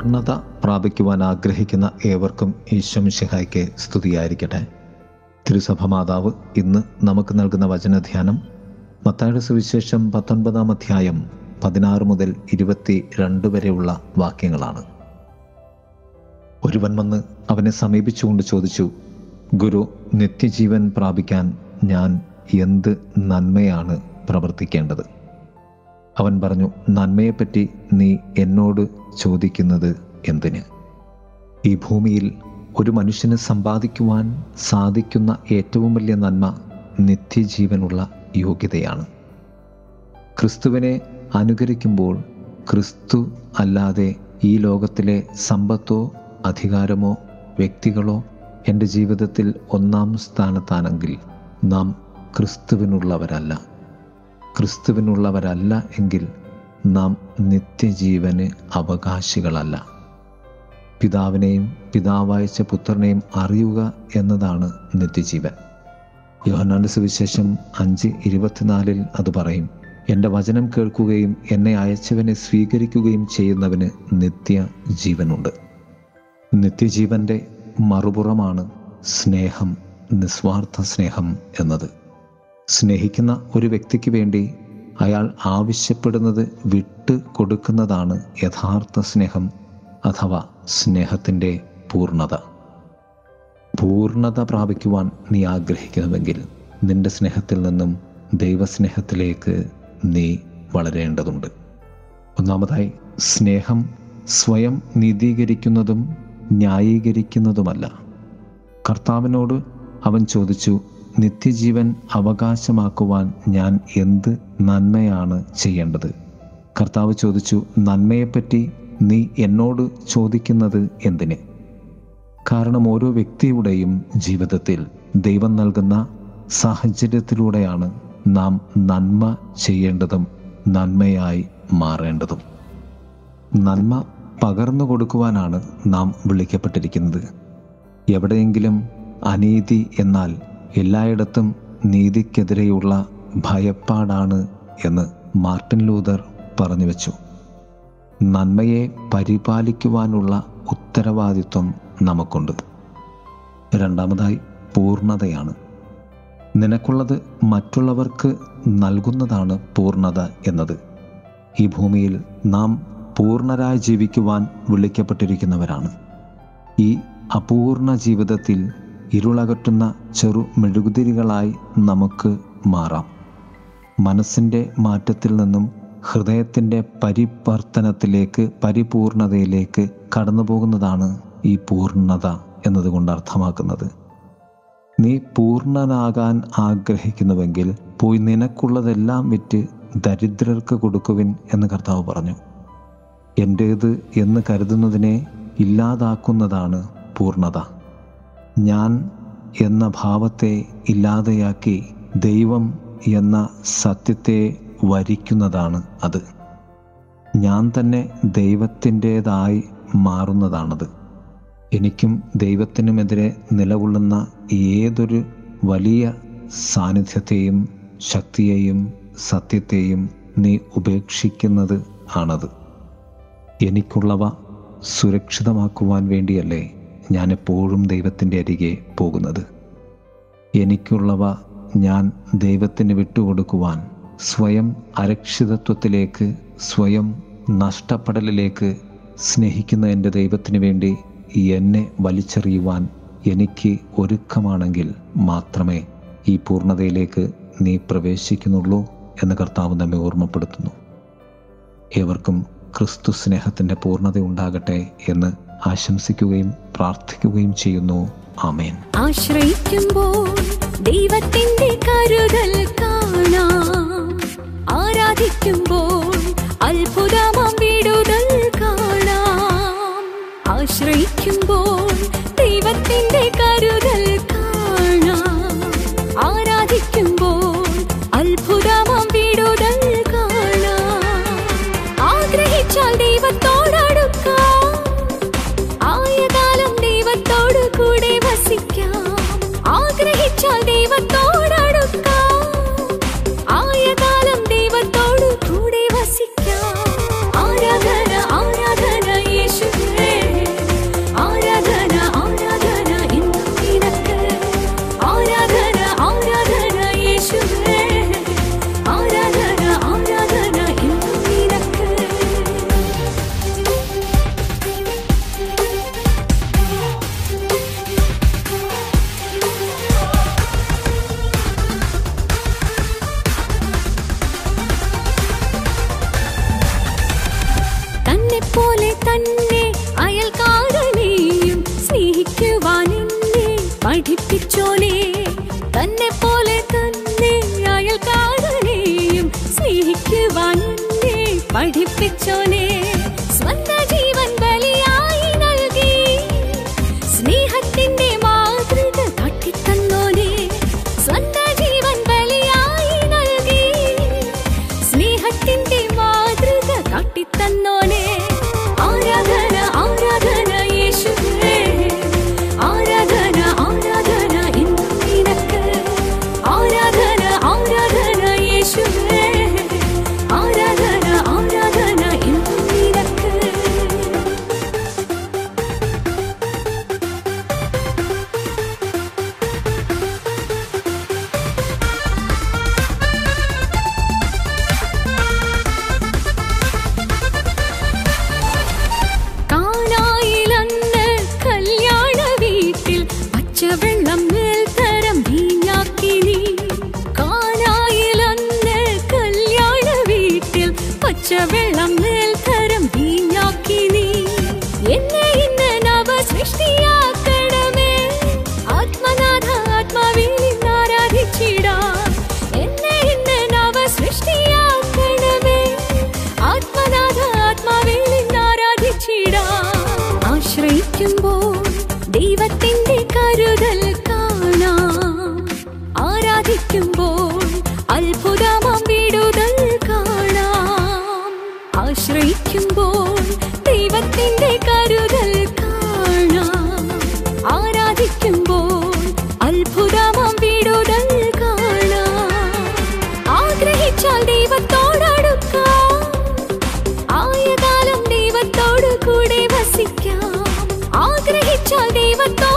പൂർണത പ്രാപിക്കുവാൻ ആഗ്രഹിക്കുന്ന ഏവർക്കും ഈശ്വമിഷിഹായ്ക്ക് സ്തുതിയായിരിക്കട്ടെ. തിരുസഭ മാതാവ് ഇന്ന് നമുക്ക് നൽകുന്ന വചനധ്യാനം മത്തായുടെ സുവിശേഷം പത്തൊൻപതാം അധ്യായം പതിനാറ് മുതൽ ഇരുപത്തി രണ്ട് വരെയുള്ള വാക്യങ്ങളാണ്. ഒരുവൻ വന്ന് അവനെ സമീപിച്ചുകൊണ്ട് ചോദിച്ചു ഗുരു നിത്യജീവൻ പ്രാപിക്കാൻ ഞാൻ എന്ത് നന്മയാണ് പ്രവർത്തിക്കേണ്ടത്? അവൻ പറഞ്ഞു നന്മയെപ്പറ്റി നീ എന്നോട് ചോദിക്കുന്നത് എന്തിന്? ഈ ഭൂമിയിൽ ഒരു മനുഷ്യന് സമ്പാദിക്കുവാൻ സാധിക്കുന്ന ഏറ്റവും വലിയ നന്മ നിത്യജീവനുള്ള യോഗ്യതയാണ്. ക്രിസ്തുവിനെ അനുകരിക്കുമ്പോൾ ക്രിസ്തു അല്ലാതെ ഈ ലോകത്തിലെ സമ്പത്തോ അധികാരമോ വ്യക്തികളോ എന്റെ ജീവിതത്തിൽ ഒന്നാം സ്ഥാനത്താണെങ്കിൽ നാം ക്രിസ്തുവിനുള്ളവരല്ല. ക്രിസ്തുവിനുള്ളവരല്ല എങ്കിൽ നാം നിത്യജീവന് അവകാശികളല്ല. പിതാവിനെയും പിതാവയച്ച പുത്രനെയും അറിയുക എന്നതാണ് നിത്യജീവൻ. യോഹനാന്റെ സുവിശേഷം അഞ്ച് ഇരുപത്തിനാലിൽ അത് പറയും എന്റെ വചനം കേൾക്കുകയും എന്നെ അയച്ചവനെ സ്വീകരിക്കുകയും ചെയ്യുന്നവന് നിത്യ ജീവനുണ്ട് നിത്യജീവന്റെ മറുപുറമാണ് സ്നേഹം നിസ്വാർത്ഥ സ്നേഹം എന്നത്. സ്നേഹിക്കുന്ന ഒരു വ്യക്തിക്ക് വേണ്ടി അയാൾ ആവശ്യപ്പെടുന്നത് വിട്ട് കൊടുക്കുന്നതാണ് യഥാർത്ഥ സ്നേഹം അഥവാ സ്നേഹത്തിന്റെ പൂർണത. പൂർണത പ്രാപിക്കുവാൻ നീ ആഗ്രഹിക്കുന്നുവെങ്കിൽ നിന്റെ സ്നേഹത്തിൽ നിന്നും ദൈവസ്നേഹത്തിലേക്ക് നീ വളരേണ്ടതുണ്ട്. ഒന്നാമതായി സ്നേഹം സ്വയം നീതീകരിക്കുന്നതും ന്യായീകരിക്കുന്നതുമല്ല. കർത്താവിനോട് അവൻ ചോദിച്ചു നിത്യജീവൻ അവകാശമാക്കുവാൻ ഞാൻ എന്ത് നന്മയാണ് ചെയ്യേണ്ടത്? കർത്താവ് ചോദിച്ചു നന്മയെപ്പറ്റി നീ എന്നോട് ചോദിക്കുന്നത് എന്തിന്? കാരണം ഓരോ വ്യക്തിയുടെയും ജീവിതത്തിൽ ദൈവം നൽകുന്ന സാഹചര്യത്തിലൂടെയാണ് നാം നന്മ ചെയ്യേണ്ടതും നന്മയായി മാറേണ്ടതും. നന്മ പകർന്നു കൊടുക്കുവാനാണ് നാം വിളിക്കപ്പെട്ടിരിക്കുന്നത്. എവിടെയെങ്കിലും അനീതി എന്നാൽ എല്ലായിടത്തും നീതിക്കെതിരെയുള്ള ഭയപ്പാടാണ് എന്ന് മാർട്ടിൻ ലൂതർ പറഞ്ഞു വെച്ചു. നന്മയെ പരിപാലിക്കുവാനുള്ള ഉത്തരവാദിത്വം നമുക്കുണ്ട്. രണ്ടാമതായി പൂർണതയാണ്. നിനക്കുള്ളത് മറ്റുള്ളവർക്ക് നൽകുന്നതാണ് പൂർണത എന്നത്. ഈ ഭൂമിയിൽ നാം പൂർണരായി ജീവിക്കുവാൻ വിളിക്കപ്പെട്ടിരിക്കുന്നവരാണ്. ഈ അപൂർണ ജീവിതത്തിൽ ഇരുളകറ്റുന്ന ചെറു മെഴുകുതിരികളായി നമുക്ക് മാറാം. മനസ്സിന്റെ മാറ്റത്തിൽ നിന്നും ഹൃദയത്തിന്റെ പരിവർത്തനത്തിലേക്ക് പരിപൂർണതയിലേക്ക് കടന്നു പോകുന്നതാണ് ഈ പൂർണത എന്നതുകൊണ്ട് അർത്ഥമാക്കുന്നത്. നീ പൂർണനാകാൻ ആഗ്രഹിക്കുന്നുവെങ്കിൽ പോയി നിനക്കുള്ളതെല്ലാം വിറ്റ് ദരിദ്രർക്ക് കൊടുക്കുവിൻ എന്ന് കർത്താവ് പറഞ്ഞു. എന്റേത് എന്ന് കരുതുന്നതിനെ ഇല്ലാതാക്കുന്നതാണ് പൂർണത. ഞാൻ എന്ന ഭാവത്തെ ഇല്ലാതെയാക്കി ദൈവം എന്ന സത്യത്തെ വരിക്കുന്നതാണ് അത്. ഞാൻ തന്നെ ദൈവത്തിന്റേതായി മാറുന്നതാണത്. എനിക്കും ദൈവത്തിനുമെതിരെ നിലകൊള്ളുന്ന ഏതൊരു വലിയ സാന്നിധ്യത്തെയും ശക്തിയെയും സത്യത്തെയും നീ ഉപേക്ഷിക്കുന്നത് ആണത്. എനിക്കുള്ളവ സുരക്ഷിതമാക്കുവാൻ വേണ്ടിയല്ലേ ഞാൻ എപ്പോഴും ദൈവത്തിന്റെ അരികെ പോകുന്നത്. എനിക്കുള്ളവ ഞാൻ ദൈവത്തിന് വിട്ടുകൊടുക്കുവാൻ സ്വയം അരക്ഷിതത്വത്തിലേക്ക് സ്വയം നഷ്ടപ്പെടലിലേക്ക് സ്നേഹിക്കുന്ന എന്റെ ദൈവത്തിന് വേണ്ടി എന്നെ വലിച്ചെറിയുവാൻ എനിക്ക് ഒരുക്കമാണെങ്കിൽ മാത്രമേ ഈ പൂർണതയിലേക്ക് നീ പ്രവേശിക്കുന്നുള്ളൂ എന്ന് കർത്താവ് നമ്മെ ഓർമ്മപ്പെടുത്തുന്നു. ഏവർക്കും ക്രിസ്തു സ്നേഹത്തിന്റെ പൂർണത ഉണ്ടാകട്ടെ എന്ന് ആശംസിക്കുകയും പ്രാർത്ഥിക്കുകയും ചെയ്യുന്നു. ആമേൻ. ആശ്രയിക്കുമ്പോൾ ദൈവത്തിന്റെ കരുതൽ കാണാം. ആരാധിക്കുമ്പോൾ അത്ഭുതമാം വിടുതൽ കാണാം. ആശ്രയിക്കുമ്പോൾ ആഗ്രഹിച്ചാൽ പഠിപ്പിച്ചോനെ തന്നെ പോലെ തന്നെ അയൽക്കാരനെയും സ്നേഹിക്കുവാൻ പഠിപ്പിച്ചോനേ പച്ചവെള്ളം മേൽത്തരം വീഞ്ഞാക്കി നീ. എന്നെ ഇന്ന് നവ സൃഷ്ടിയാക്കണമേ ആത്മനാഥ ആത്മാവിൽ നിന്ന് ആരാധിച്ചിടാം. എന്നെ ഇന്ന് നവ സൃഷ്ടിയാക്കണമേ ആത്മനാഥ ആത്മാവിൽ നിന്ന് ആശ്രയിക്കുമ്പോൾ ആശ്രയിക്കുമ്പോൾ ദൈവത്തിന്റെ കരുതൽ കാണാം. ആരാധിക്കുമ്പോൾ അത്ഭുതമാം വീടുകൾ കാണാം. ആഗ്രഹിച്ചാൽ ദൈവത്തോടടുക്കാം. ആയകാലം ദൈവത്തോടു കൂടെ വസിക്കാം. ആഗ്രഹിച്ചാൽ ദൈവത്തോട്